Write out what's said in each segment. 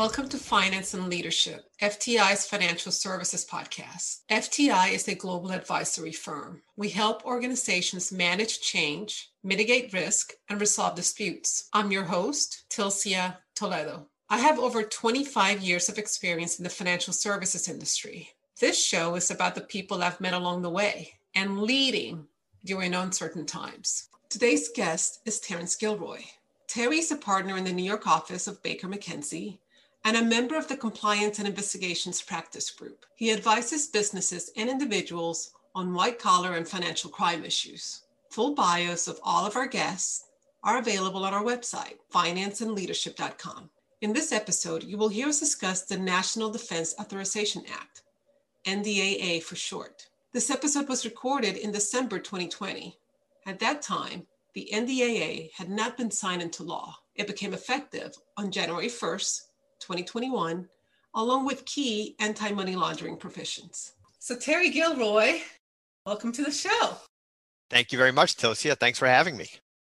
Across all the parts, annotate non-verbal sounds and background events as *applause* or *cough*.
Welcome to Finance and Leadership, FTI's financial services podcast. FTI is a global advisory firm. We help organizations manage change, mitigate risk, and resolve disputes. I'm your host, Tilcia Toledo. I have over 25 years of experience in the financial services industry. This show is about the people I've met along the way and leading during uncertain times. Today's guest is Terence Gilroy. Terry is a partner in the New York office of Baker McKenzie and a member of the Compliance and Investigations Practice Group. He advises businesses and individuals on white collar and financial crime issues. Full bios of all of our guests are available on our website, financeandleadership.com. In this episode, you will hear us discuss the National Defense Authorization Act, NDAA for short. This episode was recorded in December 2020. At that time, the NDAA had not been signed into law. It became effective on January 1st, 2021, along with key anti money laundering provisions. So, Terry Gilroy, welcome to the show. Thank you very much, Tilcia. Thanks for having me.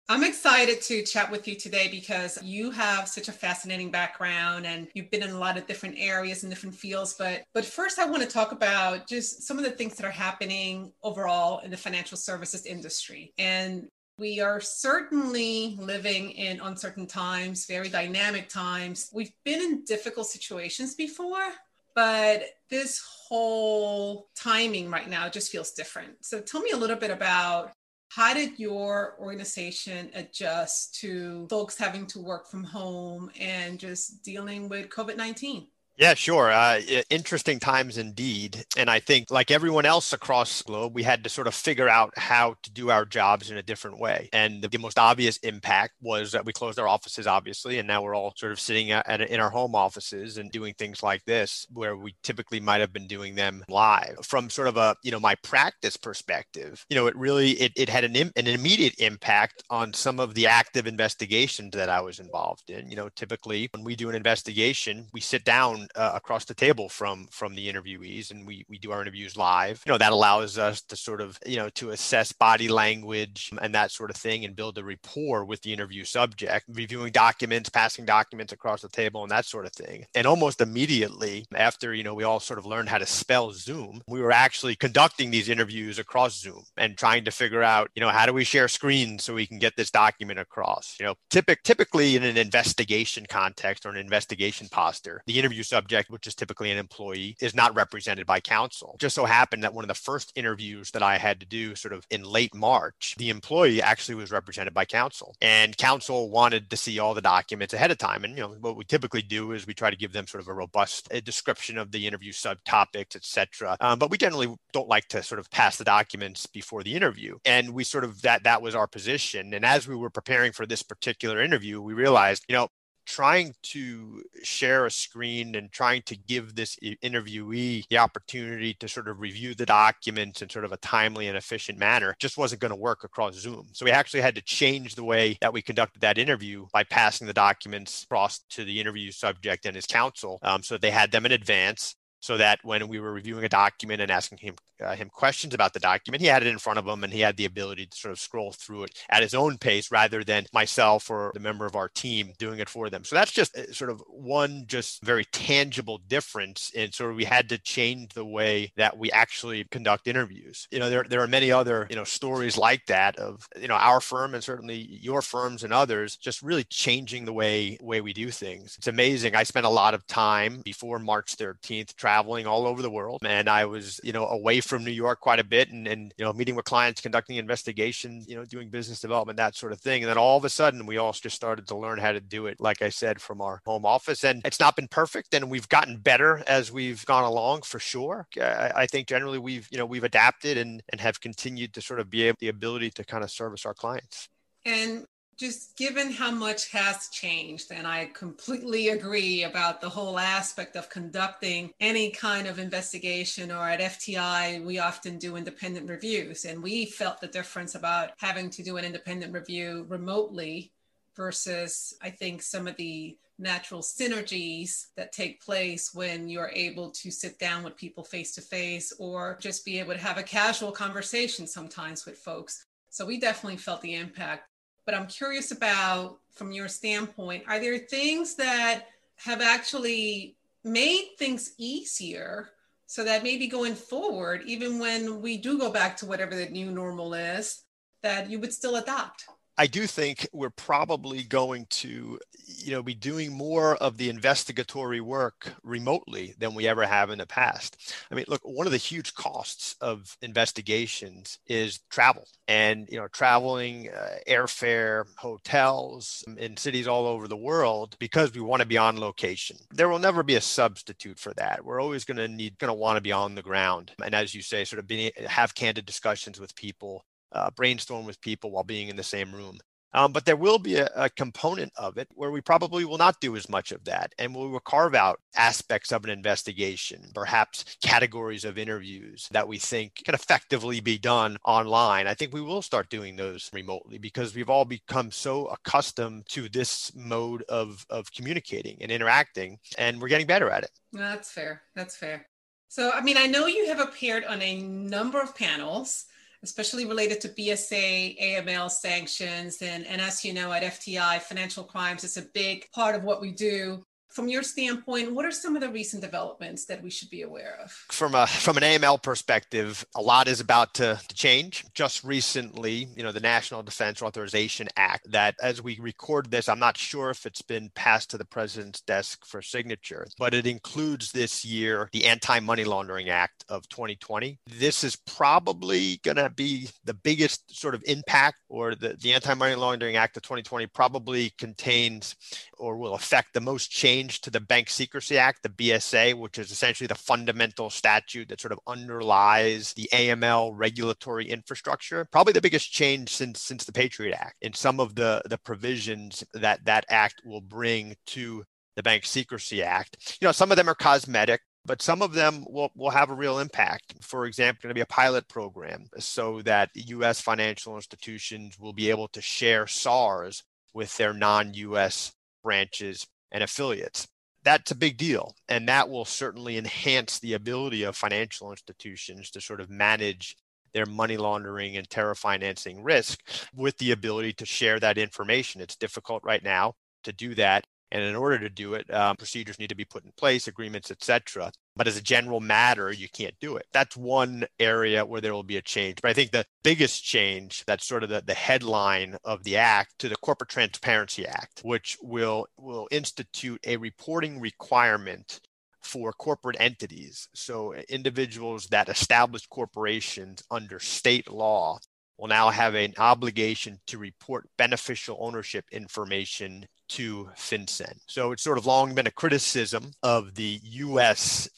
I'm excited to chat with you today because you have such a fascinating background and you've been in a lot of different areas and different fields. But but first I want to talk about just some of the things that are happening overall in the financial services industry. And we are certainly living in uncertain times, very dynamic times. We've been in difficult situations before, but this whole timing right now just feels different. So tell me a little bit about how did your organization adjust to folks having to work from home and just dealing with COVID 19? Yeah, sure. Uh, interesting times indeed. And I think, like everyone else across the globe, we had to sort of figure out how to do our jobs in a different way. And the, most obvious impact was that we closed our offices, obviously, and now we're all sort of sitting at, at, in our home offices and doing things like this, where we typically might have been doing them live. From sort of a, you know, my practice perspective, you know, it really it, it had an, an immediate impact on some of the active investigations that I was involved in. You know, typically when we do an investigation, we sit down uh, across the table from from the interviewees and we we do our interviews live. You know that allows us to sort of you know to assess body language and that sort of thing and build a rapport with the interview subject reviewing documents passing documents across the table and that sort of thing. And almost immediately after you know we all sort of learned how to spell zoom we were actually conducting these interviews across zoom and trying to figure out you know how do we share screens so we can get this document across? You know typic- typically in an investigation context or an investigation posture the interview which is typically an employee, is not represented by counsel. Just so happened that one of the first interviews that I had to do sort of in late March, the employee actually was represented by counsel. And counsel wanted to see all the documents ahead of time. And you know, what we typically do is we try to give them sort of a robust a description of the interview subtopics, et cetera. Um, but we generally don't like to sort of pass the documents before the interview. And we sort of that that was our position. And as we were preparing for this particular interview, we realized, you know, trying to share a screen and trying to give this interviewee the opportunity to sort of review the documents in sort of a timely and efficient manner just wasn't going to work across Zoom. So we actually had to change the way that we conducted that interview by passing the documents across to the interview subject and his counsel um, so they had them in advance so that when we were reviewing a document and asking him uh, him questions about the document, he had it in front of him and he had the ability to sort of scroll through it at his own pace rather than myself or the member of our team doing it for them. So that's just uh, sort of one just very tangible difference. And so we had to change the way that we actually conduct interviews. You know, there, there are many other, you know, stories like that of, you know, our firm and certainly your firms and others just really changing the way, way we do things. It's amazing. I spent a lot of time before March 13th traveling all over the world and I was, you know, away from New York quite a bit and, and you know meeting with clients, conducting investigations, you know, doing business development, that sort of thing. And then all of a sudden, we all just started to learn how to do it, like I said, from our home office. And it's not been perfect, and we've gotten better as we've gone along for sure. I, I think generally we've you know we've adapted and and have continued to sort of be able the ability to kind of service our clients. And just given how much has changed, and I completely agree about the whole aspect of conducting any kind of investigation, or at FTI, we often do independent reviews, and we felt the difference about having to do an independent review remotely versus, I think, some of the natural synergies that take place when you're able to sit down with people face to face or just be able to have a casual conversation sometimes with folks. So we definitely felt the impact but I'm curious about from your standpoint, are there things that have actually made things easier so that maybe going forward, even when we do go back to whatever the new normal is, that you would still adopt? I do think we're probably going to, you know, be doing more of the investigatory work remotely than we ever have in the past. I mean, look, one of the huge costs of investigations is travel, and you know, traveling, uh, airfare, hotels in cities all over the world because we want to be on location. There will never be a substitute for that. We're always going to need, going to want to be on the ground, and as you say, sort of being have candid discussions with people uh, brainstorm with people while being in the same room. Um, but there will be a, a, component of it where we probably will not do as much of that. And we will carve out aspects of an investigation, perhaps categories of interviews that we think can effectively be done online. I think we will start doing those remotely because we've all become so accustomed to this mode of, of communicating and interacting, and we're getting better at it. That's fair. That's fair. So, I mean, I know you have appeared on a number of panels especially related to BSA, AML sanctions. And, and as you know, at FTI, financial crimes is a big part of what we do from your standpoint, what are some of the recent developments that we should be aware of? From a from an AML perspective, a lot is about to, to change. Just recently, you know, the National Defense Authorization Act that as we record this, I'm not sure if it's been passed to the president's desk for signature, but it includes this year the Anti-Money Laundering Act of 2020. This is probably going to be the biggest sort of impact or the, the Anti-Money Laundering Act of 2020 probably contains or will affect the most change to the Bank Secrecy Act, the BSA, which is essentially the fundamental statute that sort of underlies the AML regulatory infrastructure. Probably the biggest change since since the Patriot Act and some of the the provisions that that act will bring to the Bank Secrecy Act. You know, some of them are cosmetic but some of them will, will have a real impact. For example, going to be a pilot program so that US financial institutions will be able to share SARS with their non US branches, and affiliates. That's a big deal. And that will certainly enhance the ability of financial institutions to sort of manage their money laundering and terror financing risk with the ability to share that information. It's difficult right now to do that. And in order to do it, um, procedures need to be put in place, agreements, etc. But as a general matter, you can't do it. That's one area where there will be a change. But I think the biggest change, that's sort of the, the headline of the act to the Corporate Transparency Act, which will will institute a reporting requirement for corporate entities. So individuals that establish corporations under state law will now have an obligation to report beneficial ownership information to FinCEN. So it's sort of long been a criticism of the US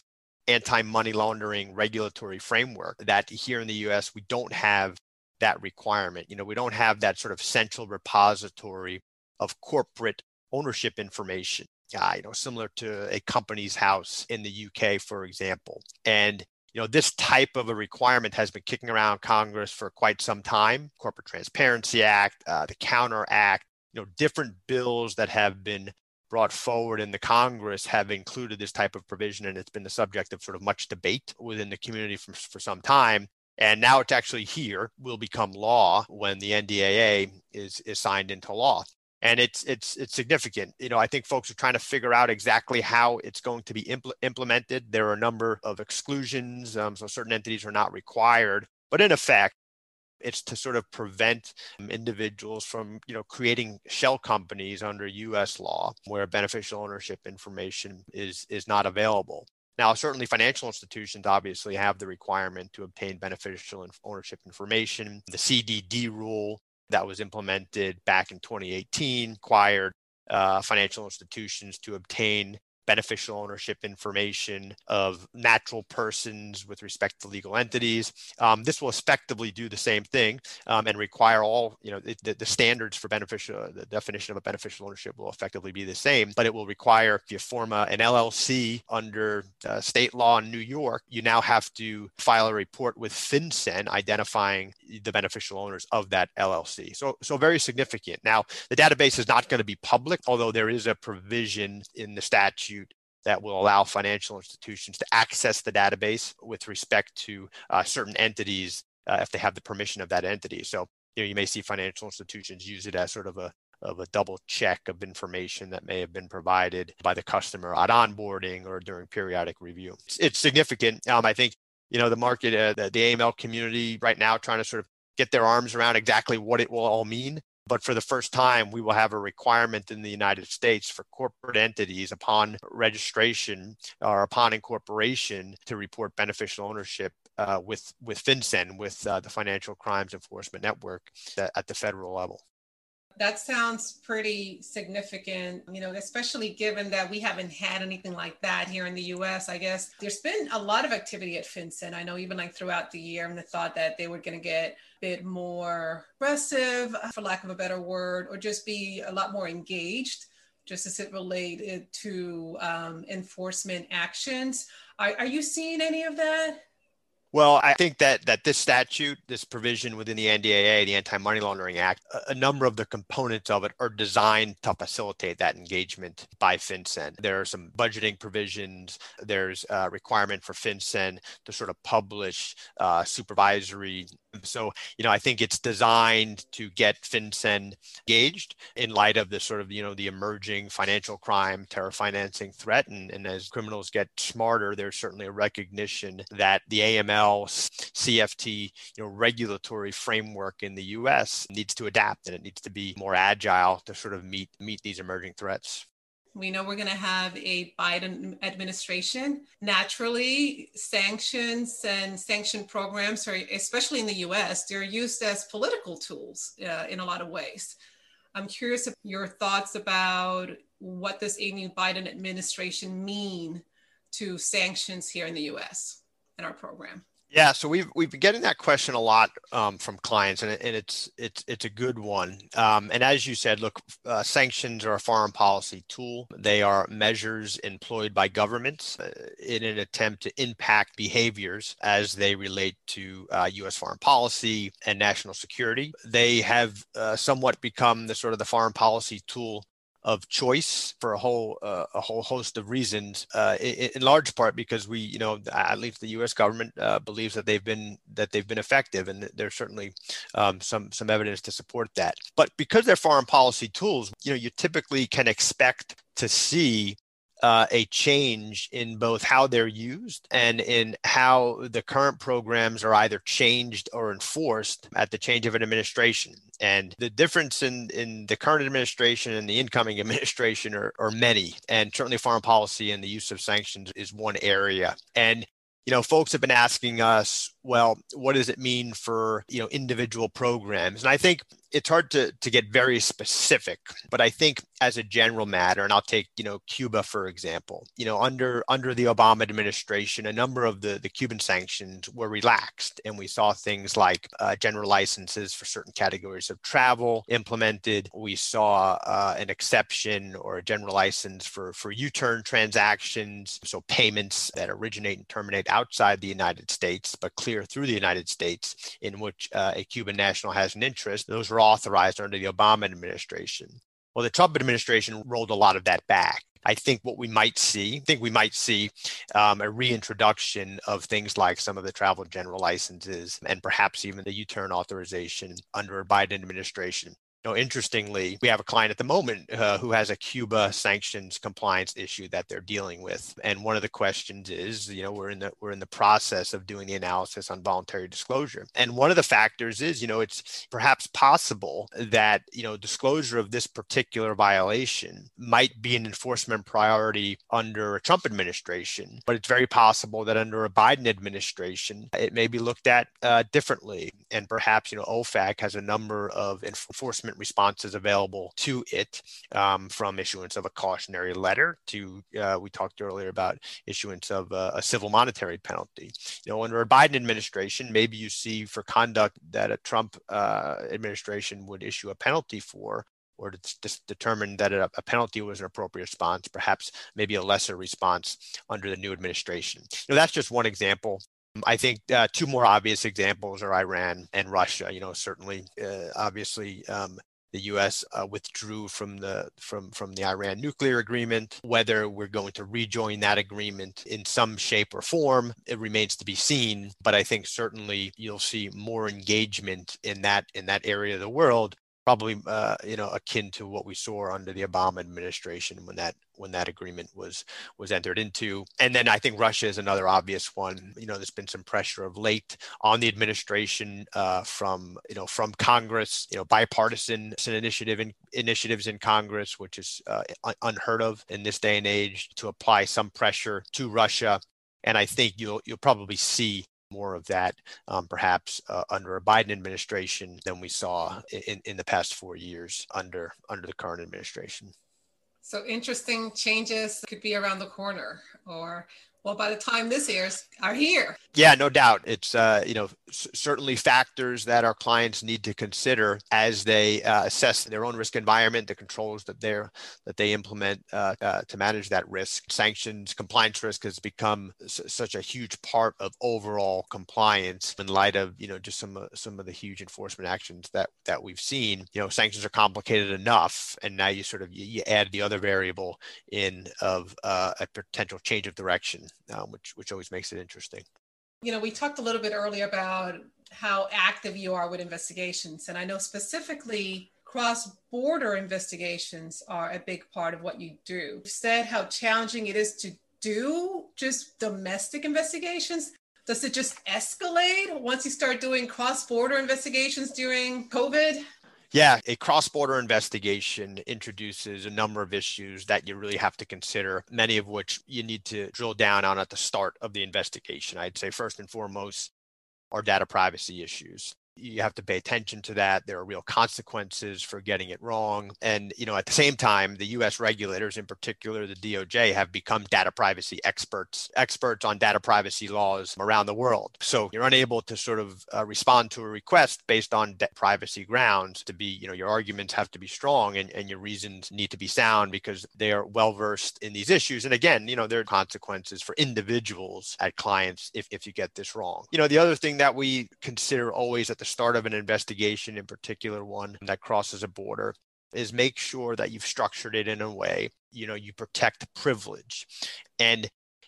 anti money laundering regulatory framework that here in the US, we don't have that requirement. You know, we don't have that sort of central repository of corporate ownership information. Uh, you know, similar to a Companies House in the UK, for example. And you know, this type of a requirement has been kicking around Congress for quite some time. Corporate Transparency Act, uh, the Counter Act, you know different bills that have been brought forward in the Congress have included this type of provision, and it's been the subject of sort of much debate within the community for, for some time. And now it's actually here, will become law when the NDAA is, is signed into law. And it's it's it's significant. You know, I think folks are trying to figure out exactly how it's going to be impl- implemented. There are a number of exclusions, um, so certain entities are not required. But in effect, it's to sort of prevent individuals from, you know, creating shell companies under U.S. law where beneficial ownership information is is not available. Now, certainly financial institutions obviously have the requirement to obtain beneficial ownership information. The CDD rule that was implemented back in 2018 required uh, financial institutions to obtain beneficial ownership information of natural persons with respect to legal entities. Um, this will effectively do the same thing um, and require all, you know, the, the, standards for beneficial, the definition of a beneficial ownership will effectively be the same, but it will require if you form a, an LLC under uh, state law in New York, you now have to file a report with FinCEN identifying the beneficial owners of that LLC. So, so very significant. Now, the database is not going to be public, although there is a provision in the statute that will allow financial institutions to access the database with respect to uh, certain entities uh, if they have the permission of that entity. So you know, you may see financial institutions use it as sort of a, of a double check of information that may have been provided by the customer at onboarding or during periodic review. It's, it's significant. Um, I think you know the market, uh, the, the AML community right now, trying to sort of get their arms around exactly what it will all mean. But for the first time, we will have a requirement in the United States for corporate entities upon registration or upon incorporation to report beneficial ownership uh, with with FinCEN, with uh, the Financial Crimes Enforcement Network at, at the federal level. That sounds pretty significant, you know, especially given that we haven't had anything like that here in the US. I guess there's been a lot of activity at FinCEN. I know even like throughout the year, and the thought that they were going to get a bit more aggressive, for lack of a better word, or just be a lot more engaged just as it related to um, enforcement actions. Are, are you seeing any of that? Well, I think that that this statute, this provision within the NDAA, the Anti-Money Laundering Act, a, a, number of the components of it are designed to facilitate that engagement by FinCEN. There are some budgeting provisions. There's a requirement for FinCEN to sort of publish uh, supervisory so, you know, I think it's designed to get FinCEN engaged in light of the sort of, you know, the emerging financial crime, terror financing threat. And, and as criminals get smarter, there's certainly a recognition that the AML CFT, you know, regulatory framework in the US needs to adapt and it needs to be more agile to sort of meet meet these emerging threats. We know we're going to have a Biden administration. Naturally, sanctions and sanction programs, are, especially in the US, they're used as political tools uh, in a lot of ways. I'm curious of your thoughts about what does a new Biden administration mean to sanctions here in the US in our program? Yeah, so we've we've been getting that question a lot um, from clients, and, and it's it's it's a good one. Um, and as you said, look, uh, sanctions are a foreign policy tool. They are measures employed by governments uh, in an attempt to impact behaviors as they relate to uh, U.S. foreign policy and national security. They have uh, somewhat become the sort of the foreign policy tool of choice for a whole uh, a whole host of reasons. Uh, in, in, large part because we, you know, at least the U.S. government uh, believes that they've been that they've been effective, and there's certainly um, some some evidence to support that. But because they're foreign policy tools, you know, you typically can expect to see uh, a change in both how they're used and in how the current programs are either changed or enforced at the change of an administration. And the difference in, in the current administration and the incoming *laughs* administration are, are many. And certainly foreign policy and the use of sanctions is one area. And you know, folks have been asking us, well, what does it mean for, you know, individual programs? And I think it's hard to, to get very specific, but I think as a general matter, and I'll take, you know, Cuba, for example, you know, under under the Obama administration, a number of the, the Cuban sanctions were relaxed. And we saw things like uh, general licenses for certain categories of travel implemented. We saw uh, an exception or a general license for, for U-turn transactions. So payments that originate and terminate outside the United States, but clear through the United States in which uh, a Cuban national has an interest. Those were authorized under the Obama administration. Well, the Trump administration rolled a lot of that back. I think what we might see, I think we might see um, a reintroduction of things like some of the travel general licenses and perhaps even the U-turn authorization under a Biden administration know, interestingly, we have a client at the moment uh, who has a Cuba sanctions compliance issue that they're dealing with, and one of the questions is, you know, we're in the we're in the process of doing the analysis on voluntary disclosure, and one of the factors is, you know, it's perhaps possible that you know disclosure of this particular violation might be an enforcement priority under a Trump administration, but it's very possible that under a Biden administration it may be looked at uh, differently, and perhaps you know OFAC has a number of enforcement responses available to it um, from issuance of a cautionary letter to, uh, we talked earlier about issuance of a, a, civil monetary penalty. You know, under a Biden administration, maybe you see for conduct that a Trump uh, administration would issue a penalty for, or to determine that a, penalty was an appropriate response, perhaps maybe a lesser response under the new administration. You know, that's just one example. I think uh, two more obvious examples are Iran and Russia. You know, certainly, uh, obviously, um, the U.S. Uh, withdrew from the from from the Iran nuclear agreement. Whether we're going to rejoin that agreement in some shape or form, it remains to be seen. But I think certainly you'll see more engagement in that in that area of the world probably uh, you know akin to what we saw under the Obama administration when that when that agreement was was entered into. And then I think Russia is another obvious one. You know, there's been some pressure of late on the administration uh, from you know from Congress. You know, bipartisan initiative in, initiatives in Congress, which is uh, unheard of in this day and age, to apply some pressure to Russia. And I think you'll you'll probably see more of that um, perhaps uh, under a Biden administration than we saw in, in the past four years under under the current administration. So interesting changes could be around the corner or well by the time this airs are here. Yeah no doubt. It's uh, you know certainly factors that our clients need to consider as they uh, assess their own risk environment the controls that they're that they implement uh, uh to manage that risk. Sanctions compliance risk has become s- such a huge part of overall compliance in light of you know just some some of the huge enforcement actions that that we've seen. You know sanctions are complicated enough and now you sort of you, you add the other variable in of uh, a potential change of direction um, which which always makes it interesting. You know, we talked a little bit earlier about how active you are with investigations, and I know specifically cross-border investigations are a big part of what you do. You said how challenging it is to do just domestic investigations. Does it just escalate once you start doing cross-border investigations during COVID? Yeah, a cross border investigation introduces a number of issues that you really have to consider, many of which you need to drill down on at the start of the investigation. I'd say, first and foremost, are data privacy issues you have to pay attention to that. There are real consequences for getting it wrong. And you know at the same time the US regulators in particular the DOJ have become data privacy experts experts on data privacy laws around the world. So you're unable to sort of uh, respond to a request based on privacy grounds to be you know your arguments have to be strong and, and your reasons need to be sound because they are well versed in these issues. And again you know there are consequences for individuals at clients if, if you get this wrong. You know the other thing that we consider always at the start of an investigation, in particular one that crosses a border, is make sure that you've structured it in a way you know you protect privilege. And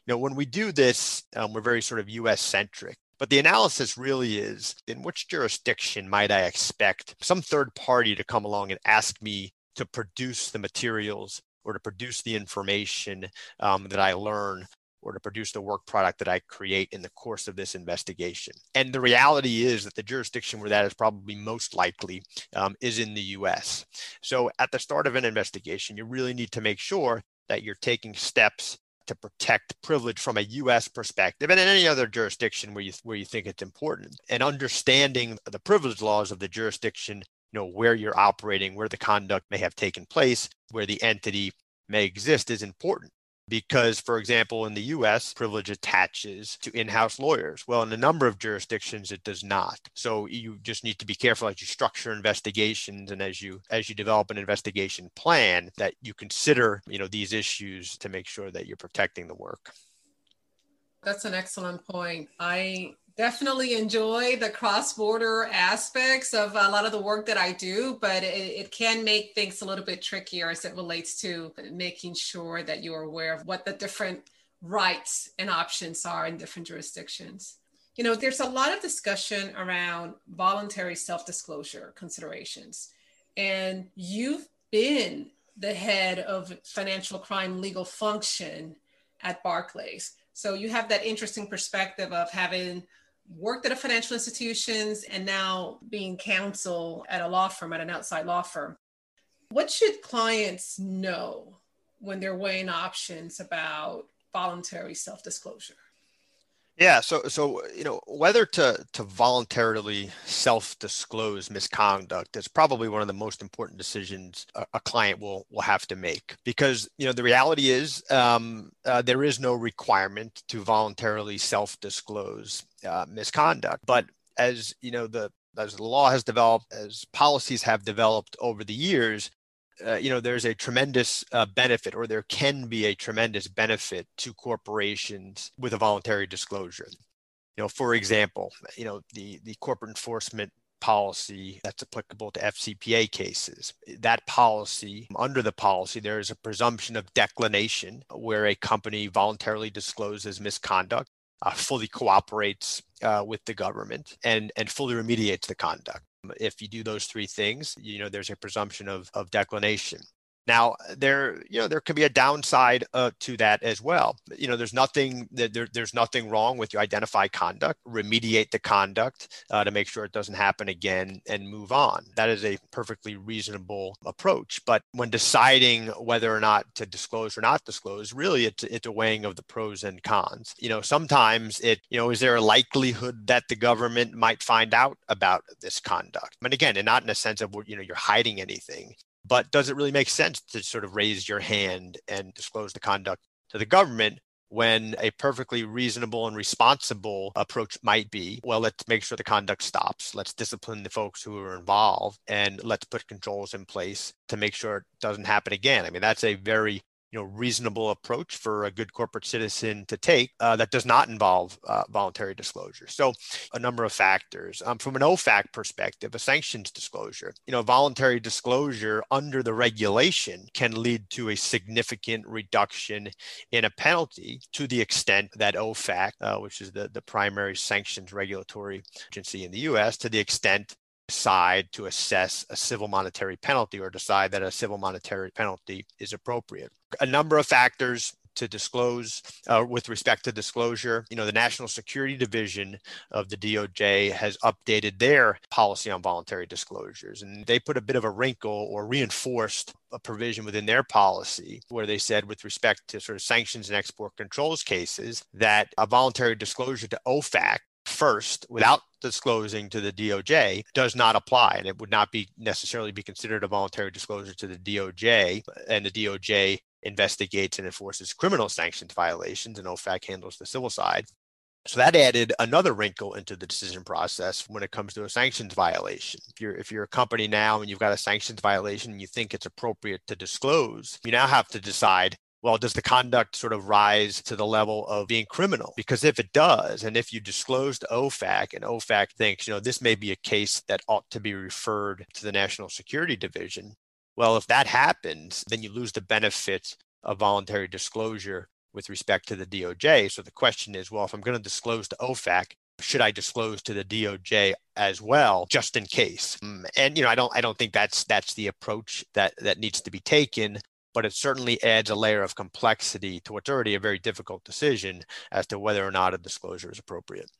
you know when we do this um, we're very sort of us centric but the analysis really is in which jurisdiction might i expect some third party to come along and ask me to produce the materials or to produce the information um, that i learn or to produce the work product that I create in the course of this investigation. And the reality is that the jurisdiction where that is probably most likely um, is in the US. So at the start of an investigation, you really need to make sure that you're taking steps to protect privilege from a US perspective and in any other jurisdiction where you where you think it's important. And understanding the privilege laws of the jurisdiction, you know, where you're operating, where the conduct may have taken place, where the entity may exist is important because, for example, in the US, privilege attaches to in house lawyers. Well, in a number of jurisdictions, it does not. So you just need to be careful as you structure investigations and as you as you develop an investigation plan that you consider you know these issues to make sure that you're protecting the work. That's an excellent point. I definitely enjoy the cross-border aspects of a lot of the work that I do, but it, it, can make things a little bit trickier as it relates to making sure that you're aware of what the different rights and options are in different jurisdictions. You know, there's a lot of discussion around voluntary self-disclosure considerations, and you've been the head of financial crime legal function at Barclays. So you have that interesting perspective of having worked at a financial institutions and now being counsel at a law firm, at an outside law firm. What should clients know when they're weighing options about voluntary self disclosure? Yeah, so so you know whether to to voluntarily self-disclose misconduct is probably one of the most important decisions a, a client will will have to make because you know the reality is um, uh, there is no requirement to voluntarily self-disclose uh, misconduct, but as you know the as the law has developed, as policies have developed over the years, uh, you know there's a tremendous uh, benefit or there can be a tremendous benefit to corporations with a voluntary disclosure you know for example you know the the corporate enforcement policy that's applicable to FCPA cases. That policy, under the policy, there is a presumption of declination where a company voluntarily discloses misconduct, uh, fully cooperates uh, with the government, and, and fully remediates the conduct. If you do those three things, you know, there's a presumption of, of declination. Now, there, you know, there could be a downside uh, to that as well. You know, there's nothing there, there's nothing wrong with you identify conduct, remediate the conduct uh, to make sure it doesn't happen again, and move on. That is a perfectly reasonable approach. But when deciding whether or not to disclose or not disclose, really, it's it's a weighing of the pros and cons. You know, sometimes it, you know, is there a likelihood that the government might find out about this conduct? And again, and not in a sense of you know you're hiding anything but does it really make sense to sort of raise your hand and disclose the conduct to the government when a perfectly reasonable and responsible approach might be well let's make sure the conduct stops let's discipline the folks who are involved and let's put controls in place to make sure it doesn't happen again? I mean that's a very you know reasonable approach for a good corporate citizen to take uh, that does not involve uh, voluntary disclosure. So a number of factors. Um, from an ofac perspective a sanctions disclosure. You know voluntary disclosure under the regulation can lead to a significant reduction in a penalty to the extent that ofac uh, which is the, the primary sanctions regulatory agency in the us to the extent decide to assess a civil monetary penalty or decide that a civil monetary penalty is appropriate. A number of factors to disclose uh, with respect to disclosure. You know, the National Security Division of the DOJ has updated their policy on voluntary disclosures, and they put a bit of a wrinkle or reinforced a provision within their policy where they said, with respect to sort of sanctions and export controls cases, that a voluntary disclosure to OFAC first without disclosing to the DOJ does not apply and it would not be necessarily be considered a voluntary disclosure to the DOJ and the DOJ investigates and enforces criminal sanctions violations and OFAC handles the civil side. So that added another wrinkle into the decision process when it comes to a sanctions violation. If you're if you're a company now and you've got a sanctions violation and you think it's appropriate to disclose, you now have to decide well, does the conduct sort of rise to the level of being criminal? Because if it does, and if you disclose to OFAC and OFAC thinks, you know, this may be a case that ought to be referred to the National Security Division, well, if that happens, then you lose the benefit of voluntary disclosure with respect to the DOJ. So the question is, well, if I'm going to disclose to OFAC, should I disclose to the DOJ as well, just in case? Mm, and you know, I don't, I don't think that's that's the approach that that needs to be taken but it certainly adds a layer of complexity to what's already a very difficult decision as to whether or not a disclosure is appropriate.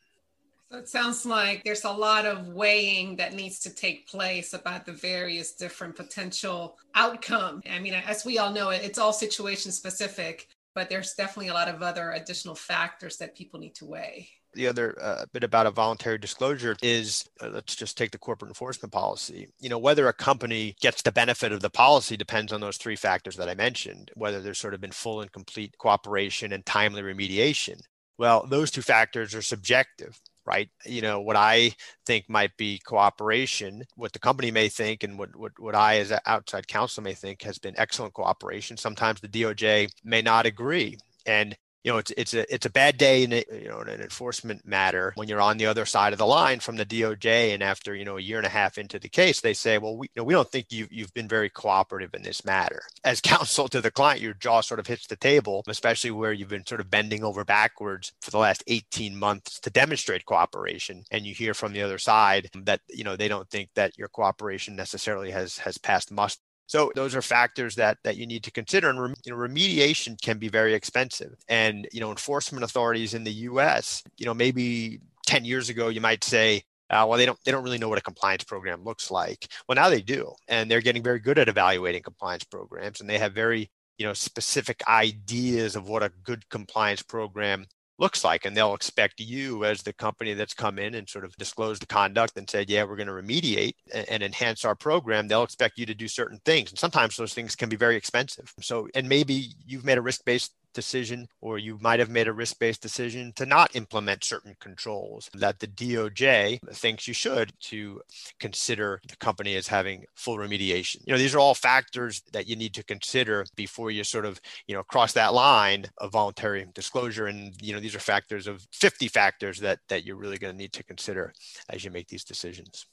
So it sounds like there's a lot of weighing that needs to take place about the various different potential outcome. I mean, as we all know, it's all situation specific, but there's definitely a lot of other additional factors that people need to weigh the other uh, bit about a voluntary disclosure is uh, let's just take the corporate enforcement policy. You know, whether a company gets the benefit of the policy depends on those three factors that I mentioned, whether there's sort of been full and complete cooperation and timely remediation. Well, those two factors are subjective right? You know, what I think might be cooperation, what the company may think, and what, what, what I, as an outside counsel, may think has been excellent cooperation. Sometimes the DOJ may not agree. And you know, it's it's a it's a bad day in a, you know in an enforcement matter when you're on the other side of the line from the DOJ, and after you know a year and a half into the case, they say, well, we you know, we don't think you you've been very cooperative in this matter. As *laughs* counsel to the client, your jaw sort of hits the table, especially where you've been sort of bending over backwards for the last 18 months to demonstrate cooperation, and you hear from the other side that you know they don't think that your cooperation necessarily has has passed muster so those are factors that that you need to consider. And you know, remediation can be very expensive. And you know, enforcement authorities in the U.S. You know, maybe 10 years ago, you might say, uh, well, they don't they don't really know what a compliance program looks like. Well, now they do, and they're getting very good at evaluating compliance programs, and they have very you know specific ideas of what a good compliance program looks like. And they'll expect you, as the company that's come in and sort of disclosed the conduct and said, yeah, we're going to remediate and enhance our program, they'll expect you to do certain things. And sometimes those things can be very expensive. So, and maybe you've made a risk based decision, or you might have made a risk based decision to not implement certain controls that the DOJ thinks you should to consider the company as having full remediation. You know, these are all factors that you need to consider before you sort of, you know, cross that line of voluntary disclosure. And, you know, these are factors of 50 factors that, that you're really going to need to consider as you make these decisions.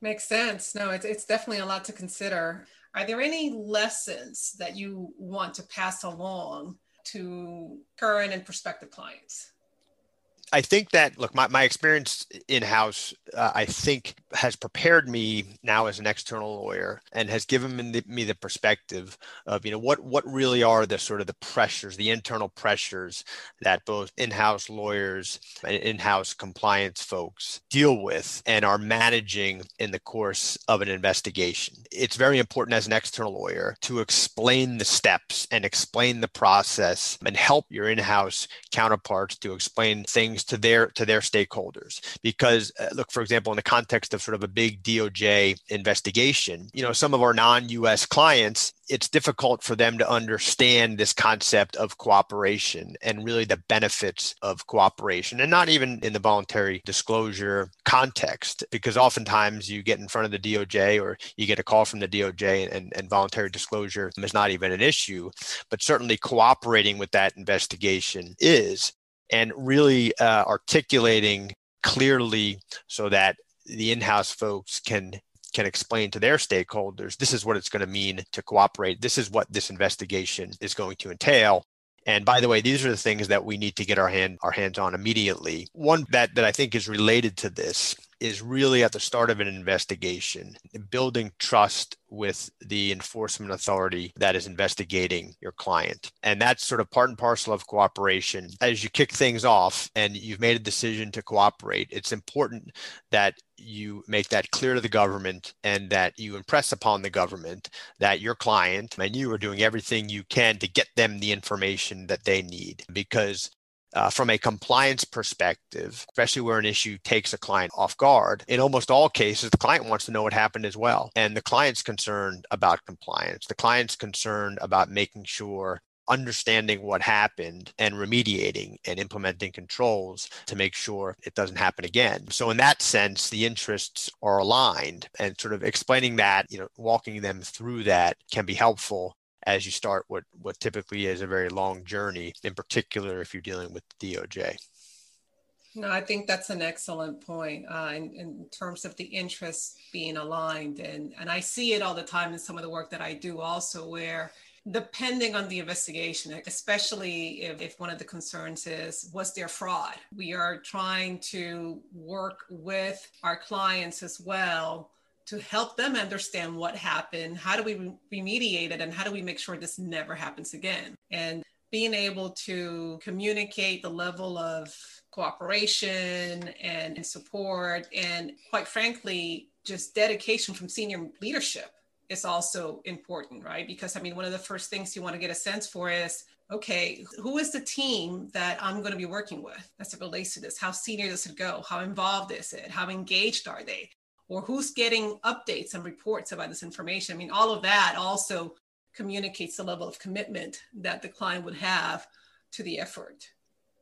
Makes sense. No, it's, it's definitely a lot to consider. Are there any lessons that you want to pass along to current and prospective clients? I think that look, my, my experience in house uh, I think has prepared me now as an external lawyer and has given me the, me the perspective of you know what what really are the sort of the pressures, the internal pressures that both in-house lawyers and in-house compliance folks deal with and are managing in the course of an investigation. It's very important as an external lawyer to explain the steps and explain the process and help your in-house counterparts to explain things to their to their stakeholders. Because uh, look for example in the context of sort of a big DOJ investigation you know some of our non-US clients it's difficult for them to understand this concept of cooperation and really the benefits of cooperation and not even in the voluntary disclosure context because oftentimes you get in front of the DOJ or you get a call from the DOJ and, and voluntary disclosure is not even an issue. But certainly cooperating with that investigation is and really uh, articulating clearly so that the in-house folks can can explain to their stakeholders this is what it's going to mean to cooperate. This is what this investigation is going to entail. And by the way these are the things that we need to get our hand our hands on immediately. One that that i think is related to this is really at the start of an investigation, building trust with the enforcement authority that is investigating your client. And that's sort of part and parcel of cooperation. As you kick things off and you've made a decision to cooperate, it's important that you make that clear to the government and that you impress upon the government that your client and you are doing everything you can to get them the information that they need because uh, from a compliance perspective, especially where an issue takes a client off guard, in almost all cases, the client wants to know what happened as well. And the client's concerned about compliance. The client's concerned about making sure understanding what happened and remediating and implementing controls to make sure it doesn't happen again. So in that sense, the interests are aligned and sort of explaining that, you know, walking them through that can be helpful as you start what what typically is a very long journey in particular if you're dealing with doj no i think that's an excellent point uh, in, in terms of the interests being aligned and and i see it all the time in some of the work that i do also where depending on the investigation, especially if, if, one of the concerns is was there fraud? We are trying to work with our clients as well to help them understand what happened how do we remediate it and how do we make sure this never happens again and being able to communicate the level of cooperation and support and quite frankly just dedication from senior leadership is also important right because i mean one of the first things you want to get a sense for is okay, who is the team that I'm going to be working with as it relates to this? How senior does it go? How involved is it? How engaged are they? Or who's getting updates and reports about this information. I mean, all of that also communicates the level of commitment that the client would have to the effort.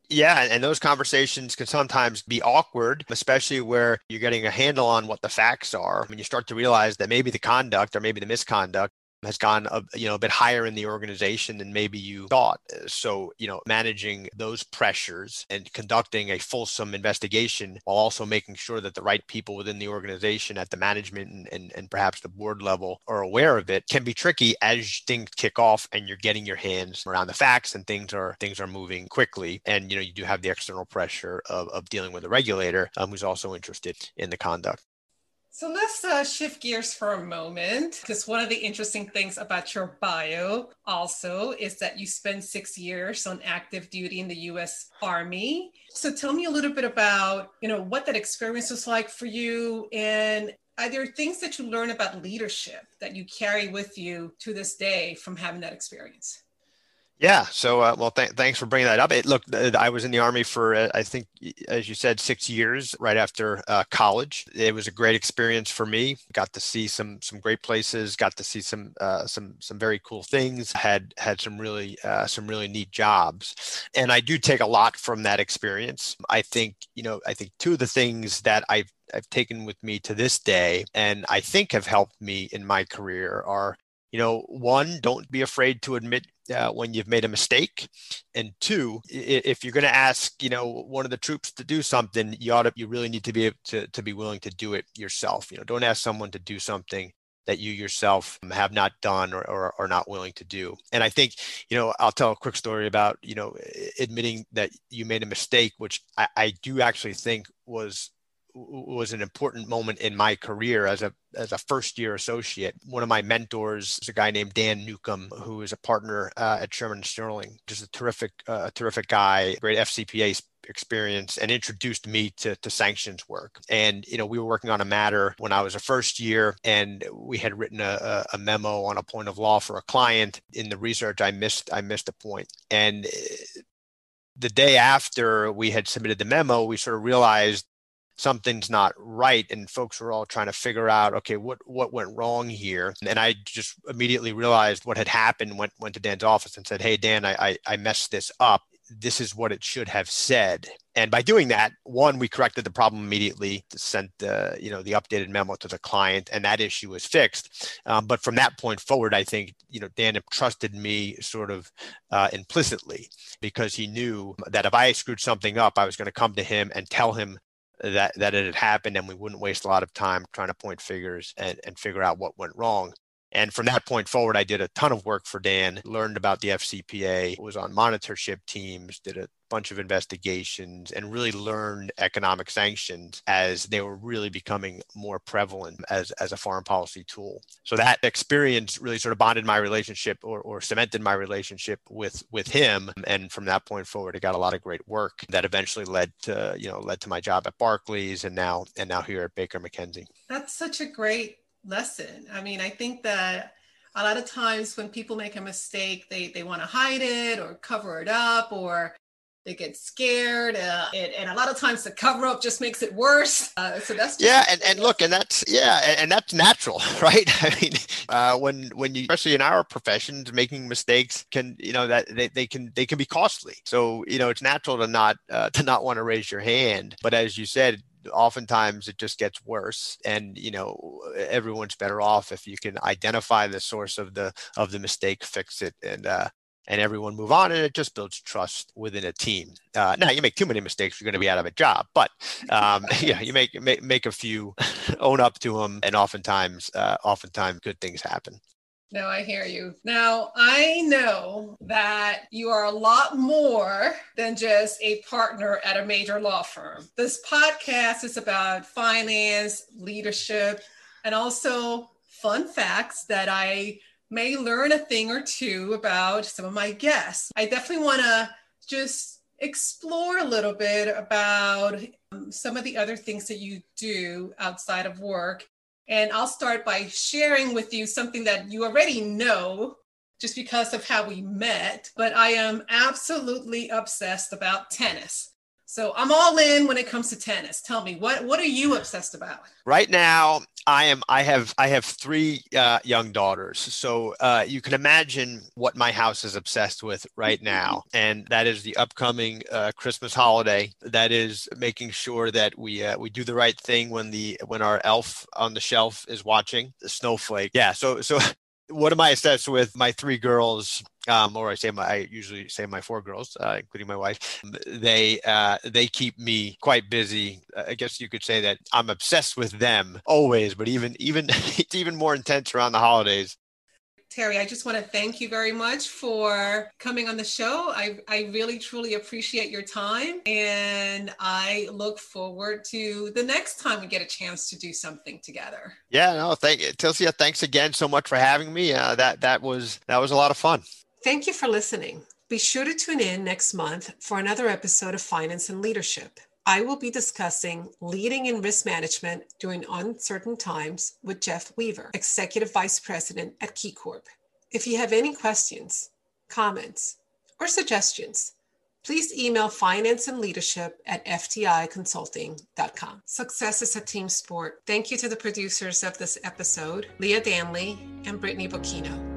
Yeah, and those conversations can sometimes be awkward, especially where you're getting a handle on what the facts are. When you start to realize that maybe the conduct or maybe the misconduct has gone a, you know a bit higher in the organization than maybe you thought. So you know managing those pressures and conducting a fulsome investigation while also making sure that the right people within the organization at the management and, and, and perhaps the board level are aware of it can be tricky as things kick off and you're getting your hands around the facts and things are things are moving quickly. And you know you do have the external pressure of, of dealing with a regulator um, who's also interested in the conduct so let's uh, shift gears for a moment because one of the interesting things about your bio also is that you spent six years on active duty in the U.S. Army. So tell me a little bit about you know what that experience was like for you, and are there things that you learn about leadership that you carry with you to this day from having that experience? Yeah. So, uh, well, th- thanks for bringing that up. It, look, I was in the Army for, uh, I think, as you said, six years right after uh, college. It was a great experience for me. Got to see some some great places. Got to see some uh, some some very cool things. Had had some really uh, some really neat jobs, and I do take a lot from that experience. I think you know, I think two of the things that I've I've taken with me to this day, and I think have helped me in my career are you know one don't be afraid to admit uh, when you've made a mistake. And two if you're going to ask you know one of the troops to do something you ought to you really need to be to, to be willing to do it yourself. You know don't ask someone to do something that you yourself have not done or, or are not willing to do. And i think you know i'll tell a quick story about you know admitting that you made a mistake which I, I do actually think was was an important moment in my career as a as a first year associate. One of my mentors is a guy named Dan Newcomb, who is a partner uh, at Shearman Sterling. Just a terrific, uh, terrific guy, great FCPA experience and introduced me to, to sanctions work. And, you know, we were working on a matter when I was a first year and we had written a, a memo on a point of law for a client. In the research, I missed, I missed a point. And uh, the day after we had submitted the memo, we sort of realized something's not right and folks were all trying to figure out okay what what went wrong here and i just immediately realized what had happened went went to dan's office and said hey dan i i, I messed this up this is what it should have said. And by doing that, one, we corrected the problem immediately, sent the you know the updated memo to the client, and that issue was fixed. Um, but from that point forward, I think you know Dan trusted me sort of uh, implicitly because he knew that if I screwed something up, I was going to come to him and tell him that that it had happened, and we wouldn't waste a lot of time trying to point figures and, and figure out what went wrong. And from that point forward, I did a ton of work for Dan, learned about the FCPA, was on monitorship teams, did a bunch of investigations, and really learned economic sanctions as they were really becoming more prevalent as, as a foreign policy tool. So that experience really sort of bonded my relationship or, or cemented my relationship with, with him. And from that point forward, I got a lot of great work that eventually led to, you know, led to my job at Barclays and now, and now here at Baker McKenzie. That's such a great lesson. I mean, I think that a lot of times when people make a mistake, they they want to hide it or cover it up or they get scared uh, and, and, a lot of times the cover up just makes it worse. *laughs* Uh, so that's yeah and, and look and that's yeah and, and that's natural *laughs* right? *laughs* I mean uh, when when you especially in our professions making mistakes can you know that they, they can they can be costly. So you know it's natural to not uh, to not want to raise your hand. But as you said oftentimes it just gets worse. And you know everyone's better off if you can identify the source of the of the mistake fix it and uh and everyone move on and it just builds trust within a team uh, now you make too many mistakes you're going to be out of a job but um, *laughs* yeah you make, make make a few own up to them and oftentimes uh, oftentimes good things happen no, I hear you. Now, I know that you are a lot more than just a partner at a major law firm. This podcast is about finance, leadership, and also fun facts that I may learn a thing or two about some of my guests. I definitely want to just explore a little bit about um, some of the other things that you do outside of work and I'll start by sharing with you something that you already know just because of how we met, but I am absolutely obsessed about tennis. So I'm all in when it comes to tennis. Tell me, what what are you obsessed about? Right now, I am. I have. I have three uh, young daughters. So uh, you can imagine what my house is obsessed with right *laughs* now, and that is the upcoming uh, Christmas holiday. That is making sure that we uh, we do the right thing when the when our elf on the shelf is watching the snowflake. Yeah. So so *laughs* what am I obsessed with? My three girls, um, or I say my, I usually say my four girls, uh, including my wife. They uh, they keep me quite busy. I guess you could say that I'm obsessed with them always, but even even *laughs* it's even more intense around the holidays. Terry, I just want to thank you very much for coming on the show. I, I really, truly appreciate your time. And I look forward to the next time we get a chance to do something together. Yeah, no, thank you. Tilcia, thanks again so much for having me. Uh, that, that, was, that was a lot of fun. Thank you for listening. Be sure to tune in next month for another episode of Finance and Leadership. I will be discussing leading in risk management during uncertain times with Jeff Weaver, Executive Vice President at KeyCorp. If you have any questions, comments, or suggestions, please email finance and leadership at fticonsulting.com. Success is a team sport. Thank you to the producers of this episode, Leah Danley and Brittany Bocchino.